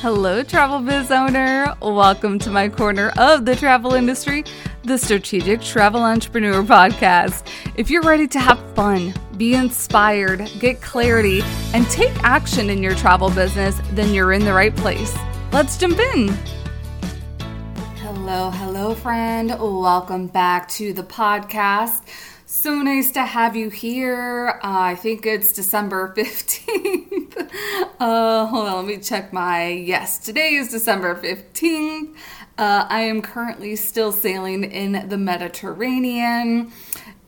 Hello, travel biz owner. Welcome to my corner of the travel industry, the Strategic Travel Entrepreneur Podcast. If you're ready to have fun, be inspired, get clarity, and take action in your travel business, then you're in the right place. Let's jump in. Hello, hello, friend. Welcome back to the podcast. So nice to have you here. Uh, I think it's December 15th. uh, hold on, let me check my. Yes, today is December 15th. Uh, I am currently still sailing in the Mediterranean.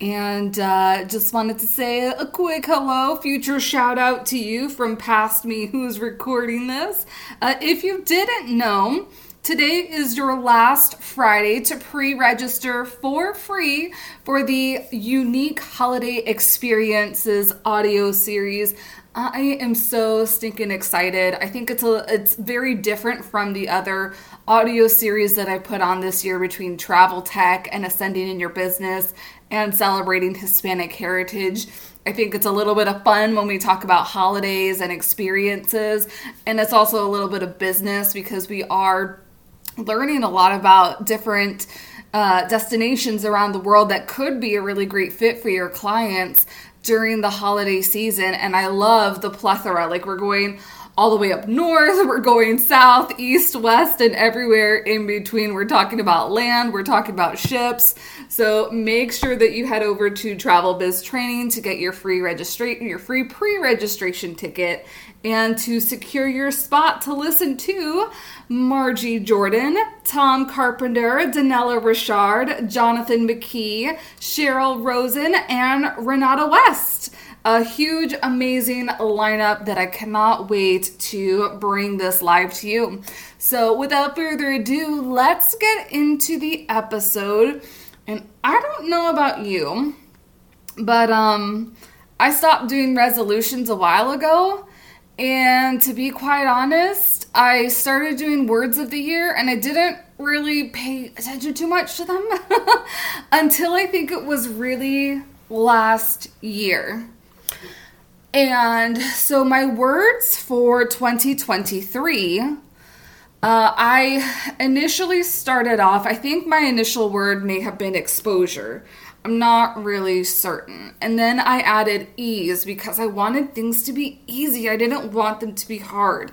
And uh, just wanted to say a quick hello, future shout out to you from past me who's recording this. Uh, if you didn't know, Today is your last Friday to pre register for free for the Unique Holiday Experiences audio series. I am so stinking excited. I think it's a it's very different from the other audio series that I put on this year between travel tech and ascending in your business and celebrating Hispanic heritage. I think it's a little bit of fun when we talk about holidays and experiences, and it's also a little bit of business because we are learning a lot about different uh, destinations around the world that could be a really great fit for your clients during the holiday season. And I love the plethora. Like, we're going all the way up north, we're going south, east, west, and everywhere in between. We're talking about land, we're talking about ships. So make sure that you head over to Travel Biz Training to get your free registration, your free pre-registration ticket, and to secure your spot to listen to Margie Jordan, Tom Carpenter, Danella Richard, Jonathan McKee, Cheryl Rosen, and Renata West a huge, amazing lineup that I cannot wait to bring this live to you. So, without further ado, let's get into the episode. And I don't know about you, but um, I stopped doing resolutions a while ago. And to be quite honest, I started doing words of the year and I didn't really pay attention too much to them until I think it was really last year. And so, my words for 2023, uh, I initially started off, I think my initial word may have been exposure. I'm not really certain. And then I added ease because I wanted things to be easy, I didn't want them to be hard.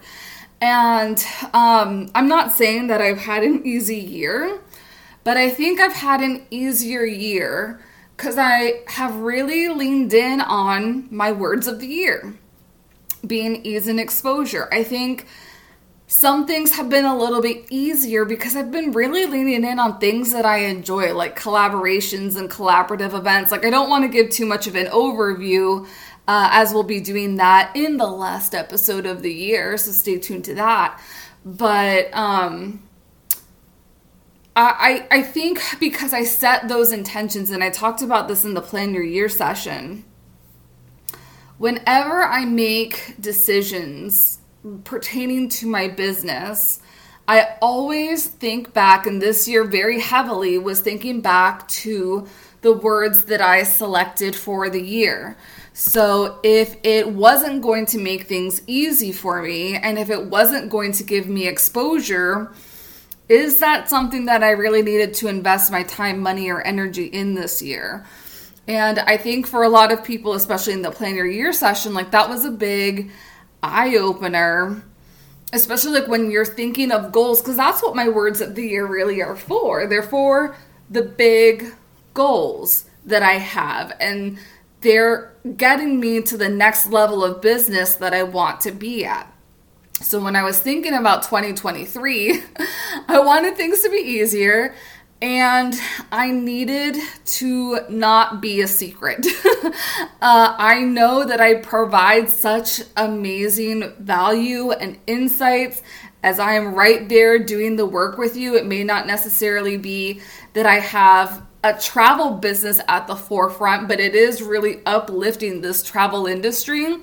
And um, I'm not saying that I've had an easy year, but I think I've had an easier year because I have really leaned in on my words of the year being ease and exposure. I think some things have been a little bit easier because I've been really leaning in on things that I enjoy, like collaborations and collaborative events. Like, I don't want to give too much of an overview, uh, as we'll be doing that in the last episode of the year, so stay tuned to that. But, um, I, I think because I set those intentions, and I talked about this in the Plan Your Year session, whenever I make decisions pertaining to my business, I always think back, and this year very heavily was thinking back to the words that I selected for the year. So, if it wasn't going to make things easy for me, and if it wasn't going to give me exposure, is that something that I really needed to invest my time, money, or energy in this year? And I think for a lot of people, especially in the plan your year session, like that was a big eye opener, especially like when you're thinking of goals, because that's what my words of the year really are for. They're for the big goals that I have, and they're getting me to the next level of business that I want to be at. So when I was thinking about 2023, I wanted things to be easier and I needed to not be a secret. uh, I know that I provide such amazing value and insights as I am right there doing the work with you. It may not necessarily be that I have a travel business at the forefront, but it is really uplifting this travel industry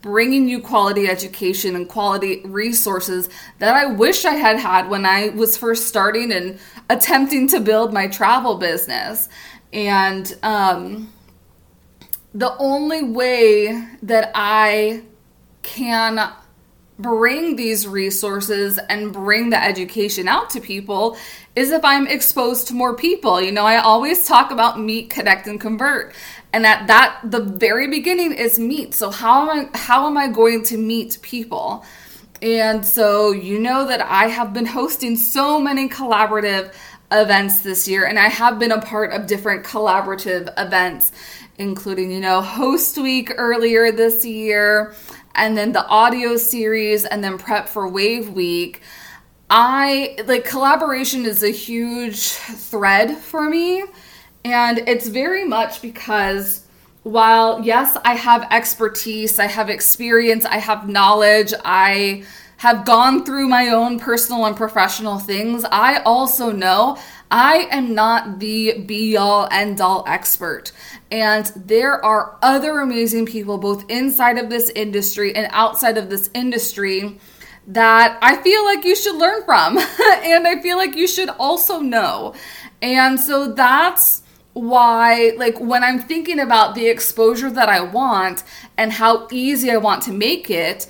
bringing you quality education and quality resources that I wish I had had when I was first starting and attempting to build my travel business. And um, the only way that I can bring these resources and bring the education out to people is if I'm exposed to more people. You know, I always talk about meet, connect, and convert. And at that the very beginning is meet. So how am I how am I going to meet people? And so you know that I have been hosting so many collaborative events this year and I have been a part of different collaborative events including, you know, Host Week earlier this year and then the audio series and then prep for Wave Week. I like collaboration is a huge thread for me and it's very much because while yes, I have expertise, I have experience, I have knowledge, I have gone through my own personal and professional things, I also know I am not the be all end all expert. And there are other amazing people, both inside of this industry and outside of this industry, that I feel like you should learn from. and I feel like you should also know. And so that's why, like, when I'm thinking about the exposure that I want and how easy I want to make it,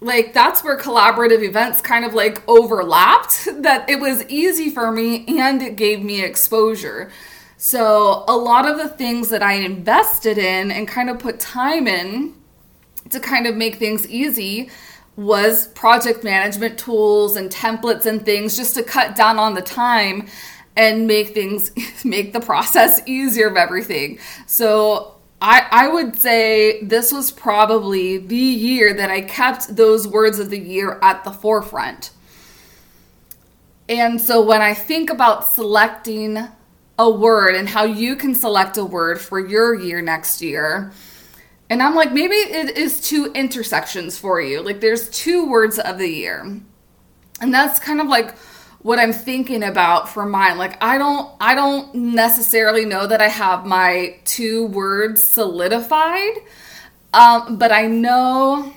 like that's where collaborative events kind of like overlapped that it was easy for me and it gave me exposure. So a lot of the things that i invested in and kind of put time in to kind of make things easy was project management tools and templates and things just to cut down on the time and make things make the process easier of everything so I, I would say this was probably the year that I kept those words of the year at the forefront. And so when I think about selecting a word and how you can select a word for your year next year, and I'm like, maybe it is two intersections for you. Like there's two words of the year. And that's kind of like what I'm thinking about for mine. Like I don't I don't necessarily know that I have my two words solidified. Um, but I know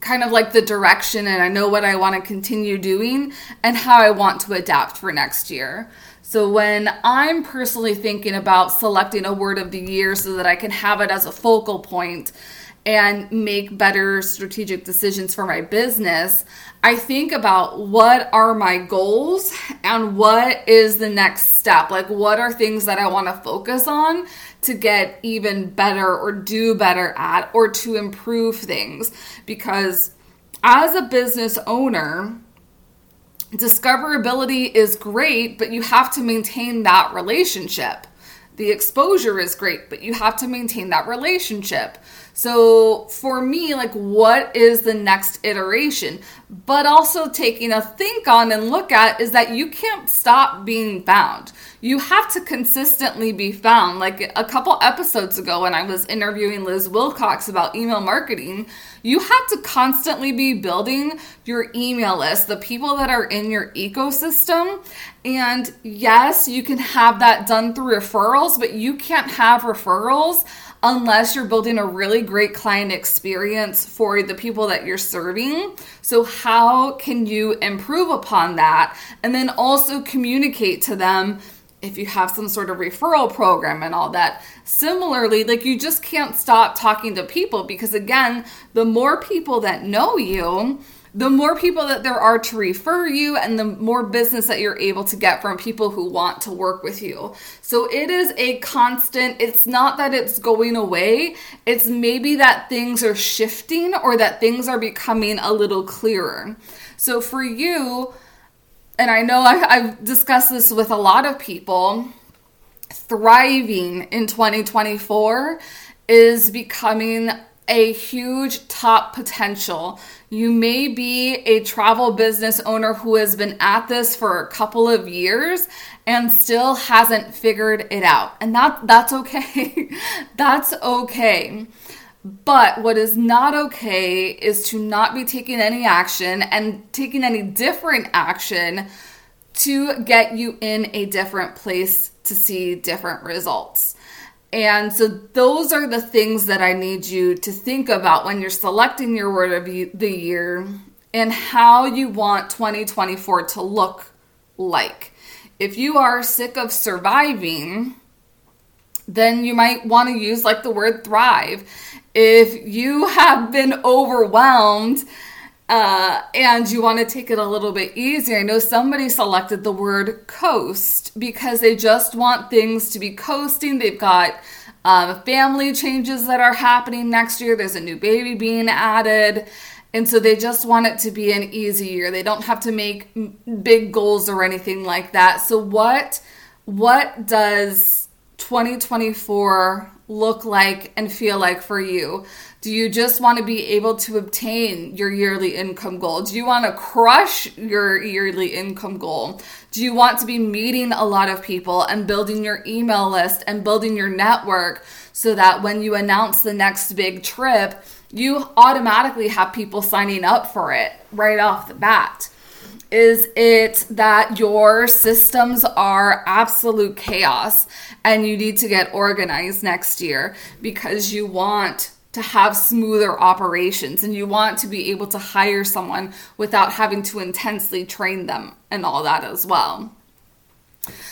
kind of like the direction and I know what I want to continue doing and how I want to adapt for next year. So when I'm personally thinking about selecting a word of the year so that I can have it as a focal point and make better strategic decisions for my business, I think about what are my goals and what is the next step. Like, what are things that I want to focus on to get even better or do better at or to improve things? Because as a business owner, discoverability is great, but you have to maintain that relationship. The exposure is great, but you have to maintain that relationship. So for me, like, what is the next iteration? But also taking a think on and look at is that you can't stop being found. You have to consistently be found. Like a couple episodes ago, when I was interviewing Liz Wilcox about email marketing, you have to constantly be building your email list, the people that are in your ecosystem. And yes, you can have that done through referrals, but you can't have referrals unless you're building a really great client experience for the people that you're serving. So, how can you improve upon that? And then also communicate to them if you have some sort of referral program and all that. Similarly, like you just can't stop talking to people because, again, the more people that know you, the more people that there are to refer you and the more business that you're able to get from people who want to work with you. So it is a constant, it's not that it's going away, it's maybe that things are shifting or that things are becoming a little clearer. So for you, and I know I, have discussed this with a lot of people, thriving in 2024 is becoming a huge top potential. You may be a travel business owner who has been at this for a couple of years and still hasn't figured it out. And that that's okay. that's okay. But what is not okay is to not be taking any action and taking any different action to get you in a different place to see different results. And so those are the things that I need you to think about when you're selecting your word of the year and how you want 2024 to look like. If you are sick of surviving, then you might want to use like the word thrive. If you have been overwhelmed uh, and you want to take it a little bit easier. I know somebody selected the word coast because they just want things to be coasting. They've got um, family changes that are happening next year. There's a new baby being added. And so they just want it to be an easy year. They don't have to make big goals or anything like that. So what what does 2024 look like and feel like for you? Do you just want to be able to obtain your yearly income goal? Do you want to crush your yearly income goal? Do you want to be meeting a lot of people and building your email list and building your network so that when you announce the next big trip, you automatically have people signing up for it right off the bat? Is it that your systems are absolute chaos and you need to get organized next year because you want to have smoother operations and you want to be able to hire someone without having to intensely train them and all that as well.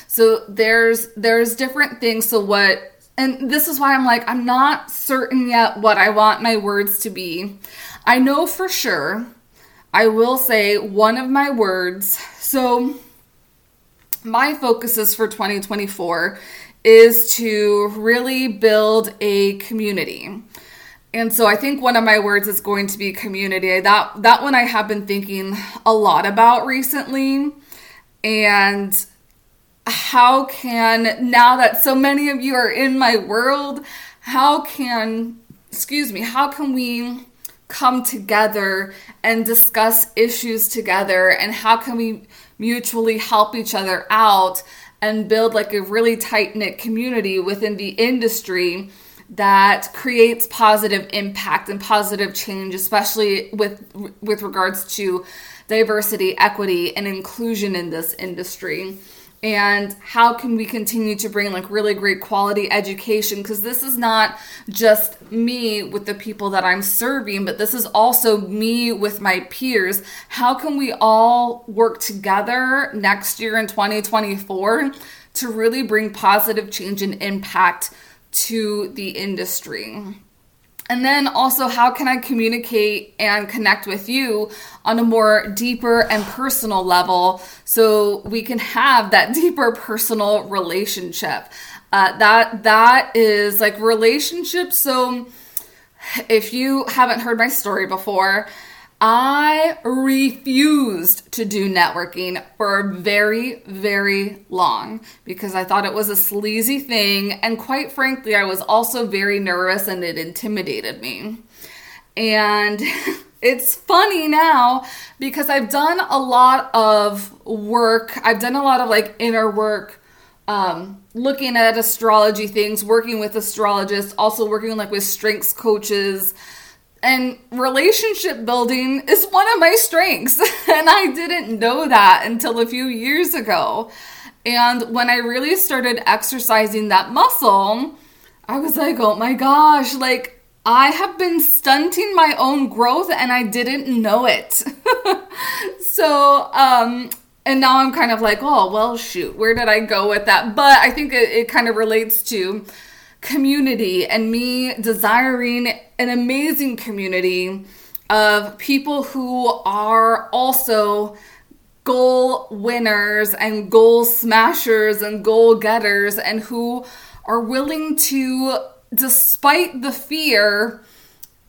So there's there's different things so what and this is why I'm like I'm not certain yet what I want my words to be. I know for sure I will say one of my words. So my focuses for 2024 is to really build a community. And so I think one of my words is going to be community. That that one I have been thinking a lot about recently. And how can now that so many of you are in my world, how can excuse me, how can we come together and discuss issues together and how can we mutually help each other out and build like a really tight-knit community within the industry that creates positive impact and positive change, especially with with regards to diversity, equity, and inclusion in this industry. And how can we continue to bring like really great quality education? Because this is not just me with the people that I'm serving, but this is also me with my peers. How can we all work together next year in 2024 to really bring positive change and impact to the industry. And then also, how can I communicate and connect with you on a more deeper and personal level so we can have that deeper personal relationship? Uh, that that is like relationships. So, if you haven't heard my story before, I refused to do networking for very, very long because I thought it was a sleazy thing. And quite frankly, I was also very nervous and it intimidated me. And it's funny now because I've done a lot of work, I've done a lot of like inner work. Um, looking at astrology things, working with astrologists, also working like with strengths coaches, and relationship building is one of my strengths. and I didn't know that until a few years ago. And when I really started exercising that muscle, I was like, oh my gosh, like I have been stunting my own growth and I didn't know it. so, um, and now I'm kind of like, oh, well, shoot, where did I go with that? But I think it, it kind of relates to community and me desiring an amazing community of people who are also goal winners and goal smashers and goal getters and who are willing to, despite the fear,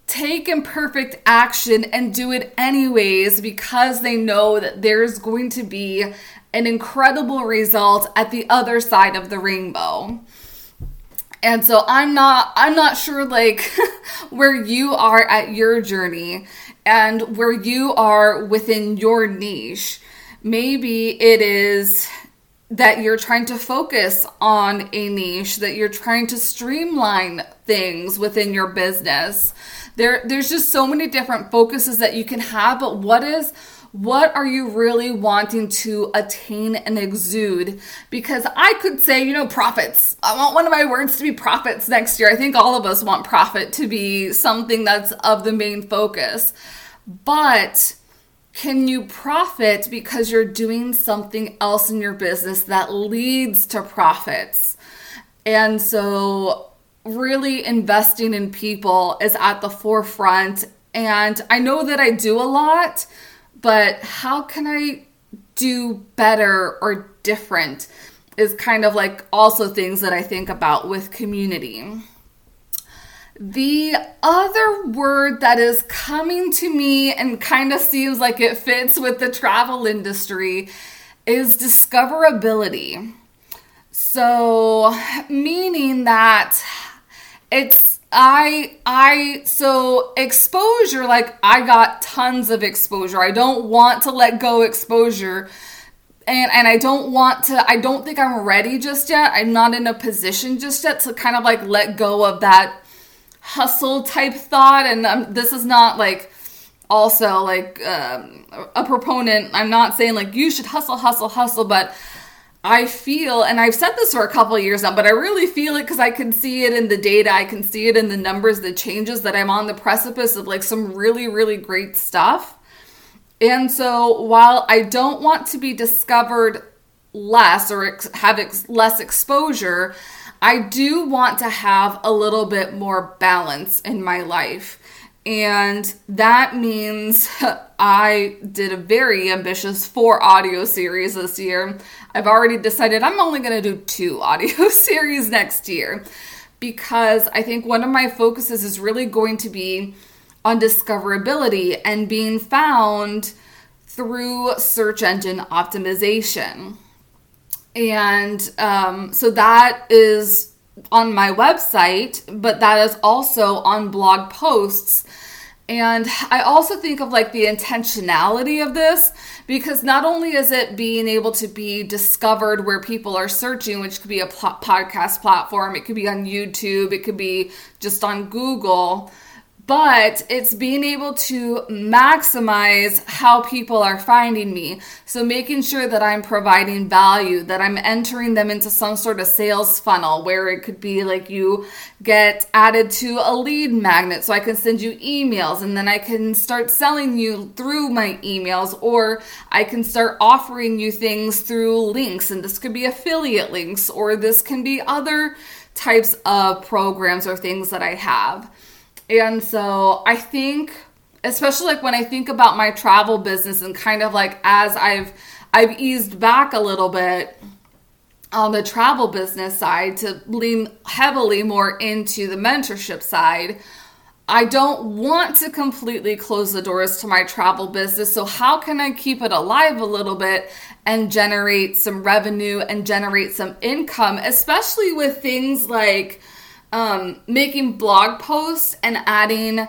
take imperfect action and do it anyways because they know that there's going to be an incredible result at the other side of the rainbow. And so I'm not I'm not sure like where you are at your journey and where you are within your niche. Maybe it is that you're trying to focus on a niche, that you're trying to streamline things within your business. There there's just so many different focuses that you can have, but what is what are you really wanting to attain and exude? Because I could say, you know, profits. I want one of my words to be profits next year. I think all of us want profit to be something that's of the main focus. But can you profit because you're doing something else in your business that leads to profits? And so, really investing in people is at the forefront And I know that I do a lot, but how can I do better or different is kind of like also things that I think about with community. The other word that is coming to me and kind of seems like it fits with the travel industry is discoverability. So, meaning that it's I I so exposure like I got tons of exposure. I don't want to let go exposure. And and I don't want to I don't think I'm ready just yet. I'm not in a position just yet to kind of like let go of that hustle type thought and um, this is not like also like um, a proponent i'm not saying like you should hustle hustle hustle but i feel and i've said this for a couple years now but i really feel it because i can see it in the data i can see it in the numbers the changes that i'm on the precipice of like some really really great stuff and so while i don't want to be discovered less or ex- have ex- less exposure I do want to have a little bit more balance in my life. And that means I did a very ambitious four audio series this year. I've already decided I'm only going to do two audio series next year because I think one of my focuses is really going to be on discoverability and being found through search engine optimization. And um, so that is on my website, but that is also on blog posts. And I also think of like the intentionality of this because not only is it being able to be discovered where people are searching, which could be a podcast platform, it could be on YouTube, it could be just on Google but it's being able to maximize how people are finding me. So making sure that I'm providing value, that I'm entering them into some sort of sales funnel where it could be like you get added to a lead magnet so I can send you emails and then I can start selling you through my emails or I can start offering you things through links and this could be affiliate links or this can be other types of programs or things that I have. And so I think especially like when I think about my travel business and kind of like as I've I've eased back a little bit on the travel business side to lean heavily more into the mentorship side. I don't want to completely close the doors to my travel business. So, how can I keep it alive a little bit and generate some revenue and generate some income, especially with things like um, making blog posts and adding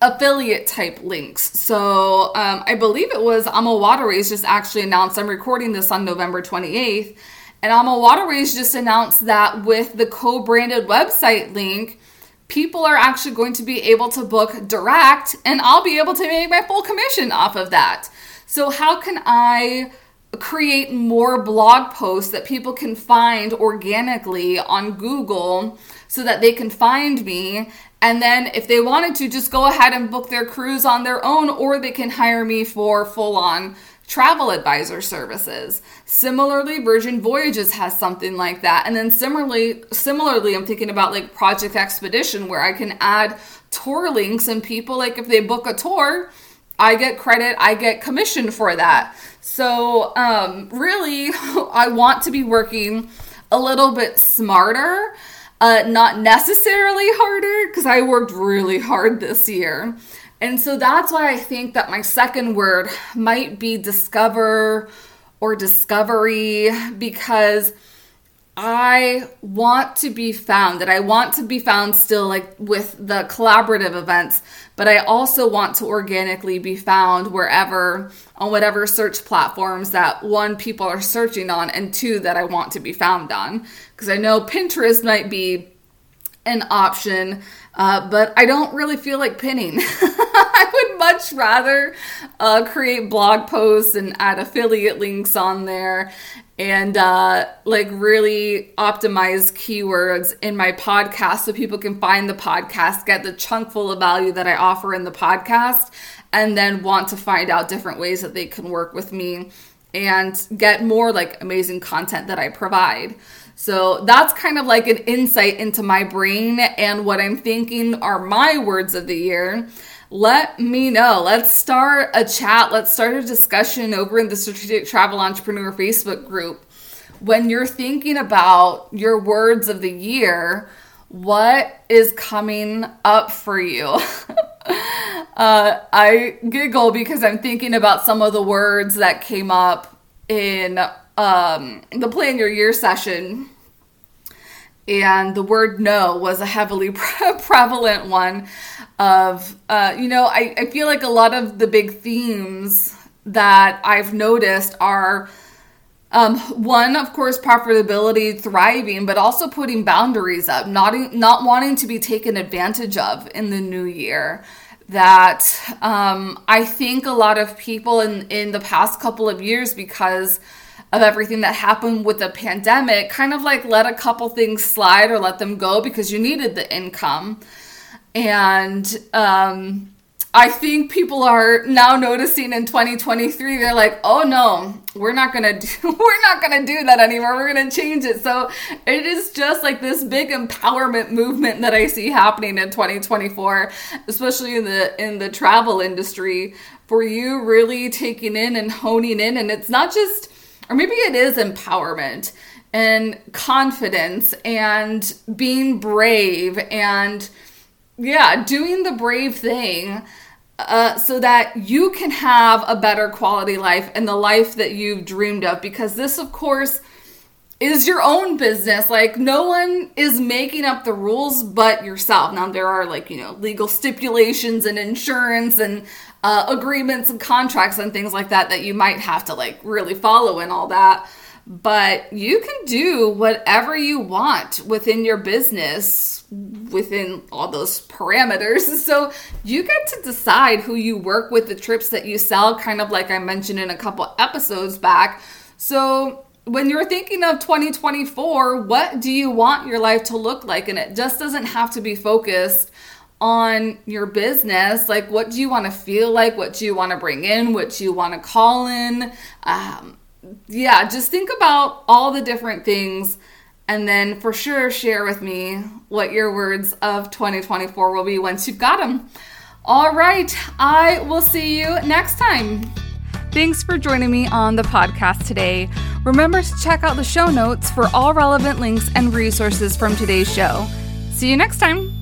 affiliate type links. So um, I believe it was Ama Waterways just actually announced, I'm recording this on November 28th, and Ama Waterways just announced that with the co branded website link, people are actually going to be able to book direct, and I'll be able to make my full commission off of that. So, how can I? create more blog posts that people can find organically on Google so that they can find me. And then if they wanted to, just go ahead and book their cruise on their own, or they can hire me for full on travel advisor services. Similarly, Virgin Voyages has something like that. And then similarly, similarly, I'm thinking about like Project Expedition where I can add tour links and people like if they book a tour, I get credit, I get commission for that. So, um, really, I want to be working a little bit smarter, uh, not necessarily harder, because I worked really hard this year. And so that's why I think that my second word might be discover or discovery, because I want to be found, that I want to be found still like with the collaborative events, but I also want to organically be found wherever on whatever search platforms that one people are searching on and two that I want to be found on. Because I know Pinterest might be an option, uh, but I don't really feel like pinning. I would much rather uh, create blog posts and add affiliate links on there and uh, like really optimize keywords in my podcast so people can find the podcast, get the chunk full of value that I offer in the podcast, and then want to find out different ways that they can work with me and get more like amazing content that I provide. So that's kind of like an insight into my brain and what I'm thinking are my words of the year. Let me know. Let's start a chat. Let's start a discussion over in the Strategic Travel Entrepreneur Facebook group. When you're thinking about your words of the year, what is coming up for you? uh, I giggle because I'm thinking about some of the words that came up in um, the Plan Your Year session. And the word no was a heavily prevalent one of, uh, you know, I, I feel like a lot of the big themes that I've noticed are um, one, of course, profitability, thriving, but also putting boundaries up, not not wanting to be taken advantage of in the new year. That um, I think a lot of people in in the past couple of years, because of everything that happened with the pandemic, kind of like let a couple things slide or let them go because you needed the income, and um, I think people are now noticing in 2023 they're like, "Oh no, we're not going to do we're not going to do that anymore. We're going to change it." So, it is just like this big empowerment movement that I see happening in 2024, especially in the in the travel industry for you really taking in and honing in and it's not just or maybe it is empowerment and confidence and being brave and yeah, doing the brave thing uh, so that you can have a better quality life and the life that you've dreamed of. Because this, of course, is your own business. Like, no one is making up the rules but yourself. Now, there are, like, you know, legal stipulations and insurance and uh, agreements and contracts and things like that that you might have to, like, really follow and all that but you can do whatever you want within your business within all those parameters. So you get to decide who you work with, the trips that you sell, kind of like I mentioned in a couple episodes back. So when you're thinking of 2024, what do you want your life to look like? And it just doesn't have to be focused on your business. Like, what do you want to feel like? What do you want to bring in? What do you want to call in? Um, yeah, just think about all the different things and then for sure share with me what your words of 2024 will be once you've got them. All right, I will see you next time. Thanks for joining me on the podcast today. Remember to check out the show notes for all relevant links and resources from today's show. See you next time.